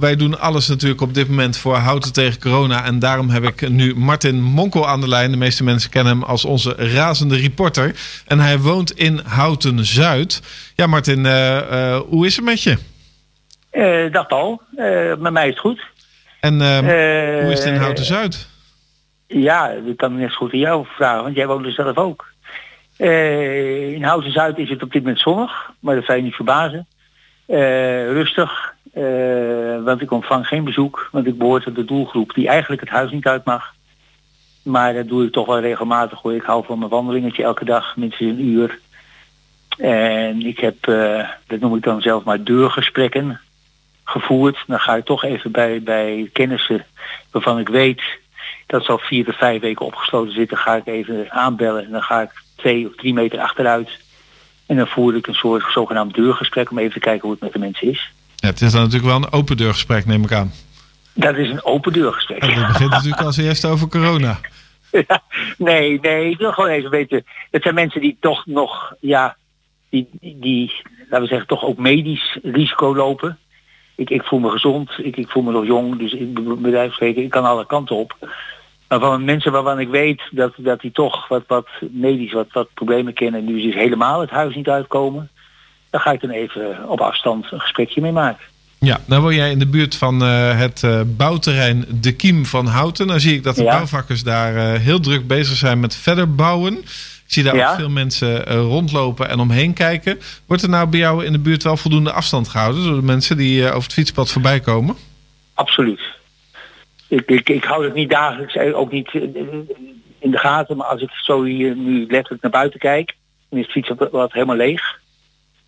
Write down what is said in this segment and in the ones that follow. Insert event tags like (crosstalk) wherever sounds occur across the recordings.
Wij doen alles natuurlijk op dit moment voor Houten tegen corona. En daarom heb ik nu Martin Monkel aan de lijn. De meeste mensen kennen hem als onze razende reporter. En hij woont in Houten-Zuid. Ja, Martin, uh, uh, hoe is het met je? Uh, dag Paul, met mij is het goed. En hoe is het in Houten-Zuid? Ja, dat kan ik net goed aan jou vragen, want jij woont er zelf ook. in Houten-Zuid is het op dit moment zonnig, maar dat zou je niet verbazen. rustig, uh, want ik ontvang geen bezoek, want ik behoor tot de doelgroep die eigenlijk het huis niet uit mag. Maar dat doe ik toch wel regelmatig hoor. Ik hou van mijn wandelingetje elke dag, minstens een uur. En ik heb, uh, dat noem ik dan zelf maar deurgesprekken gevoerd. Dan ga ik toch even bij, bij kennissen waarvan ik weet dat ze al vier tot vijf weken opgesloten zitten, ga ik even aanbellen. En dan ga ik twee of drie meter achteruit. En dan voer ik een soort zogenaamd deurgesprek om even te kijken hoe het met de mensen is. Ja, het is dan natuurlijk wel een open deurgesprek, neem ik aan. Dat is een open deurgesprek. En dat begint natuurlijk als eerste over corona. (laughs) Ja, nee, nee, ik wil gewoon even weten. Het zijn mensen die toch nog, ja, die, die, laten we zeggen, toch ook medisch risico lopen. Ik, ik voel me gezond, ik, ik voel me nog jong, dus ik bedrijfspreken, ik kan alle kanten op. Maar van mensen waarvan ik weet dat, dat die toch wat, wat medisch wat, wat problemen kennen en nu dus helemaal het huis niet uitkomen daar ga ik dan even op afstand een gesprekje mee maken. Ja, dan woon jij in de buurt van uh, het uh, bouwterrein De Kiem van Houten. Dan zie ik dat de ja. bouwvakkers daar uh, heel druk bezig zijn met verder bouwen. Ik zie daar ja. ook veel mensen rondlopen en omheen kijken. Wordt er nou bij jou in de buurt wel voldoende afstand gehouden door de mensen die over het fietspad voorbij komen? Absoluut. Ik, ik, ik hou het niet dagelijks, ook niet in de gaten. Maar als ik zo hier nu letterlijk naar buiten kijk, dan is het fietspad helemaal leeg.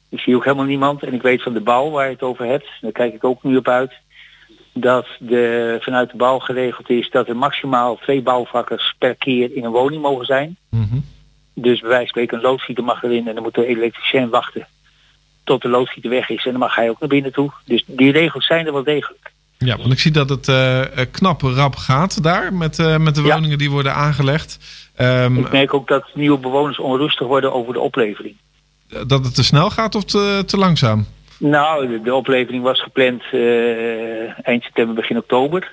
Ik zie ook helemaal niemand. En ik weet van de bouw waar je het over hebt, daar kijk ik ook nu op uit, dat de, vanuit de bouw geregeld is dat er maximaal twee bouwvakkers per keer in een woning mogen zijn. -hmm. Dus bij wijze van spreken een loodgieter mag erin en dan moet de elektricien wachten tot de loodgieter weg is en dan mag hij ook naar binnen toe. Dus die regels zijn er wel degelijk. Ja, want ik zie dat het uh, knap rap gaat daar met, uh, met de woningen ja. die worden aangelegd. Um, ik merk ook dat nieuwe bewoners onrustig worden over de oplevering dat het te snel gaat of te, te langzaam? Nou, de, de oplevering was gepland uh, eind september, begin oktober.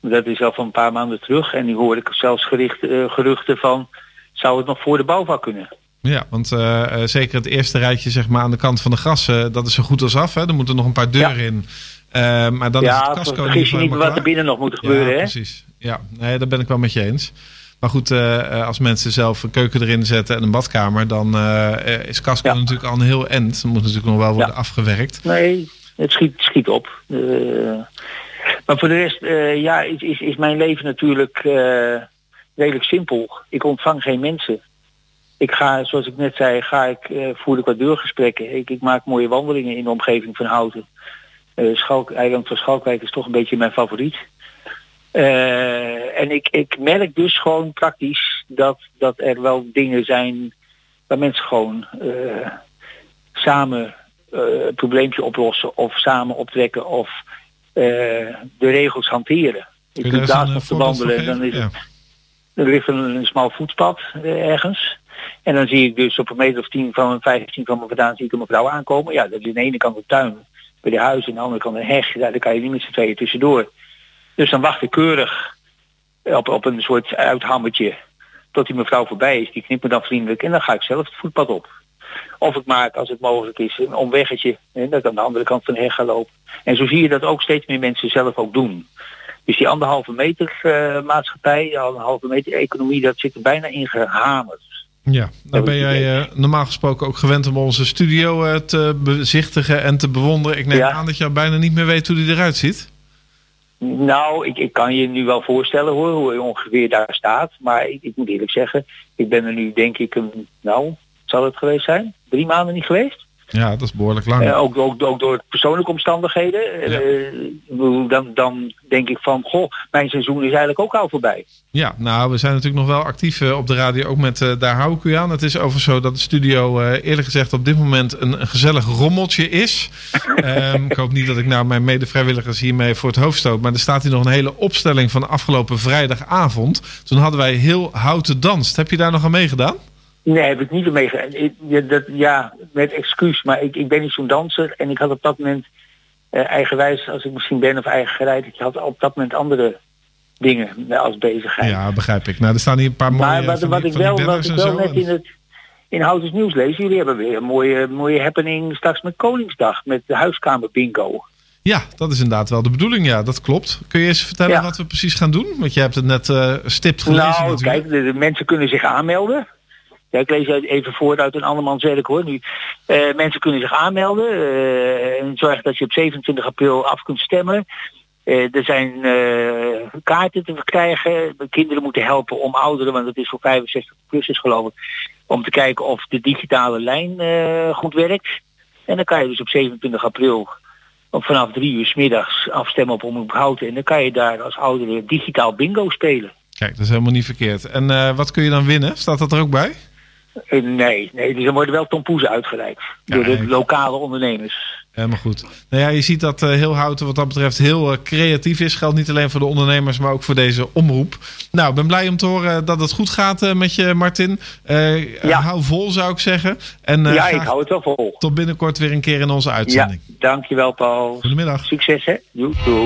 Dat is al van een paar maanden terug. En nu hoorde ik zelfs gericht, uh, geruchten van... zou het nog voor de bouwvak kunnen? Ja, want uh, zeker het eerste rijtje zeg maar, aan de kant van de grassen... dat is zo goed als af. Hè? Er moeten nog een paar deuren ja. in. maar dan ja, is het casco niet, je niet wat er binnen nog moet gebeuren. Ja, hè? precies. Ja, nee, daar ben ik wel met je eens. Maar goed, uh, als mensen zelf een keuken erin zetten en een badkamer, dan uh, is Casco ja. natuurlijk al een heel end. Dat moet natuurlijk nog wel worden ja. afgewerkt. Nee, het schiet, schiet op. Uh, maar voor de rest, ja, is, is, is mijn leven natuurlijk redelijk simpel. Ik ontvang geen mensen. Ik ga, zoals ik net zei, ga ik, voer ik wat deurgesprekken. Ik, ik maak mooie wandelingen in de omgeving van Houten. Schalk, eiland van Schalkwijk is toch een beetje mijn favoriet. Uh, en ik, ik merk dus gewoon praktisch dat, dat er wel dingen zijn waar mensen gewoon uh, samen uh, een probleempje oplossen of samen optrekken of de regels hanteren. Ik naast nog te wandelen en dan is ja. het, er ligt een, een smal voetpad ergens. En dan zie ik dus op een meter of tien van 15 van me vandaan zie ik een mevrouw aankomen. Ja, dat is aan de ene kant de tuin bij de huis en aan de andere kant een heg. Ja, daar kan je niet met z'n tweeën tussendoor. Dus dan wacht ik keurig op, op een soort uithammetje tot die mevrouw voorbij is. Die knipt me dan vriendelijk en dan ga ik zelf het voetpad op. Of ik maak, als het mogelijk is, een omweggetje. Hè, dat ik aan de andere kant van de heg ga lopen. En zo zie je dat ook steeds meer mensen zelf ook doen. Dus die anderhalve meter uh, maatschappij, anderhalve meter economie, dat zit er bijna in gehamerd. Ja, dan ben jij uh, normaal gesproken ook gewend om onze studio uh, te bezichtigen en te bewonderen. Ik neem ja. aan dat je bijna niet meer weet hoe die eruit ziet. Nou, ik, ik kan je nu wel voorstellen hoor, hoe je ongeveer daar staat. Maar ik, ik moet eerlijk zeggen, ik ben er nu denk ik een, nou, zal het geweest zijn? Drie maanden niet geweest? Ja, dat is behoorlijk lang. Uh, ook, ook, ook door persoonlijke omstandigheden. Ja. Uh, dan, dan denk ik van, goh, mijn seizoen is eigenlijk ook al voorbij. Ja, nou, we zijn natuurlijk nog wel actief uh, op de radio, ook met Daar hou ik u aan. Het is over zo dat de studio eerlijk gezegd op dit moment een, een gezellig rommeltje is. um, (laughs) ik hoop niet dat ik nou mijn mede-vrijwilligers hiermee voor het hoofd stoot. Maar er staat hier nog een hele opstelling van afgelopen vrijdagavond. Toen hadden wij heel houten danst. Heb je daar nog aan meegedaan? Nee, heb ik niet mee ja, dat, ja, met excuus, maar ik, ik ben niet zo'n danser en ik had op dat moment uh, eigenwijs als ik misschien ben of eigen gereid. Ik had op dat moment andere dingen als bezigheid. Ja, begrijp ik. Nou, er staan hier een paar mooie Maar wat, ik wel, wat ik wel net in het in Houtens Nieuws lees, jullie hebben weer een mooie, mooie happening straks met Koningsdag, met de huiskamer bingo. Ja, dat is inderdaad wel de bedoeling. Ja, dat klopt. Kun je eens vertellen Ja. wat we precies gaan doen? Want je hebt het net eh stipt gelezen nou, natuurlijk. kijk, de, de mensen kunnen zich aanmelden. Ik lees even voor uit een andermans werk hoor nu. Eh, mensen kunnen zich aanmelden eh, en zorg dat je op 27 april af kunt stemmen. Eh, er zijn kaarten te verkrijgen. De kinderen moeten helpen om ouderen, want dat is voor 65 plussers geloof ik, om te kijken of de digitale lijn goed werkt. En dan kan je dus op 27 april vanaf drie uur 's middags afstemmen op Omroep. En dan kan je daar als ouderen digitaal bingo spelen. Kijk, dat is helemaal niet verkeerd. En wat kun je dan winnen? Staat dat er ook bij? Eh, nee, nee, dus er worden wel tompoezen uitgereikt door de lokale ondernemers. Helemaal goed. Nou ja, je ziet dat eh, heel Houten wat dat betreft heel eh, creatief is. Geldt niet alleen voor de ondernemers, maar ook voor deze omroep. Nou, ik ben blij om te horen dat het goed gaat met je, Martin. Ja. Hou vol, zou ik zeggen. En ja, ik hou het wel vol. tot binnenkort weer een keer in onze Ja, uitzending. dankjewel Paul. Goedemiddag. Succes hè. Doei. doei.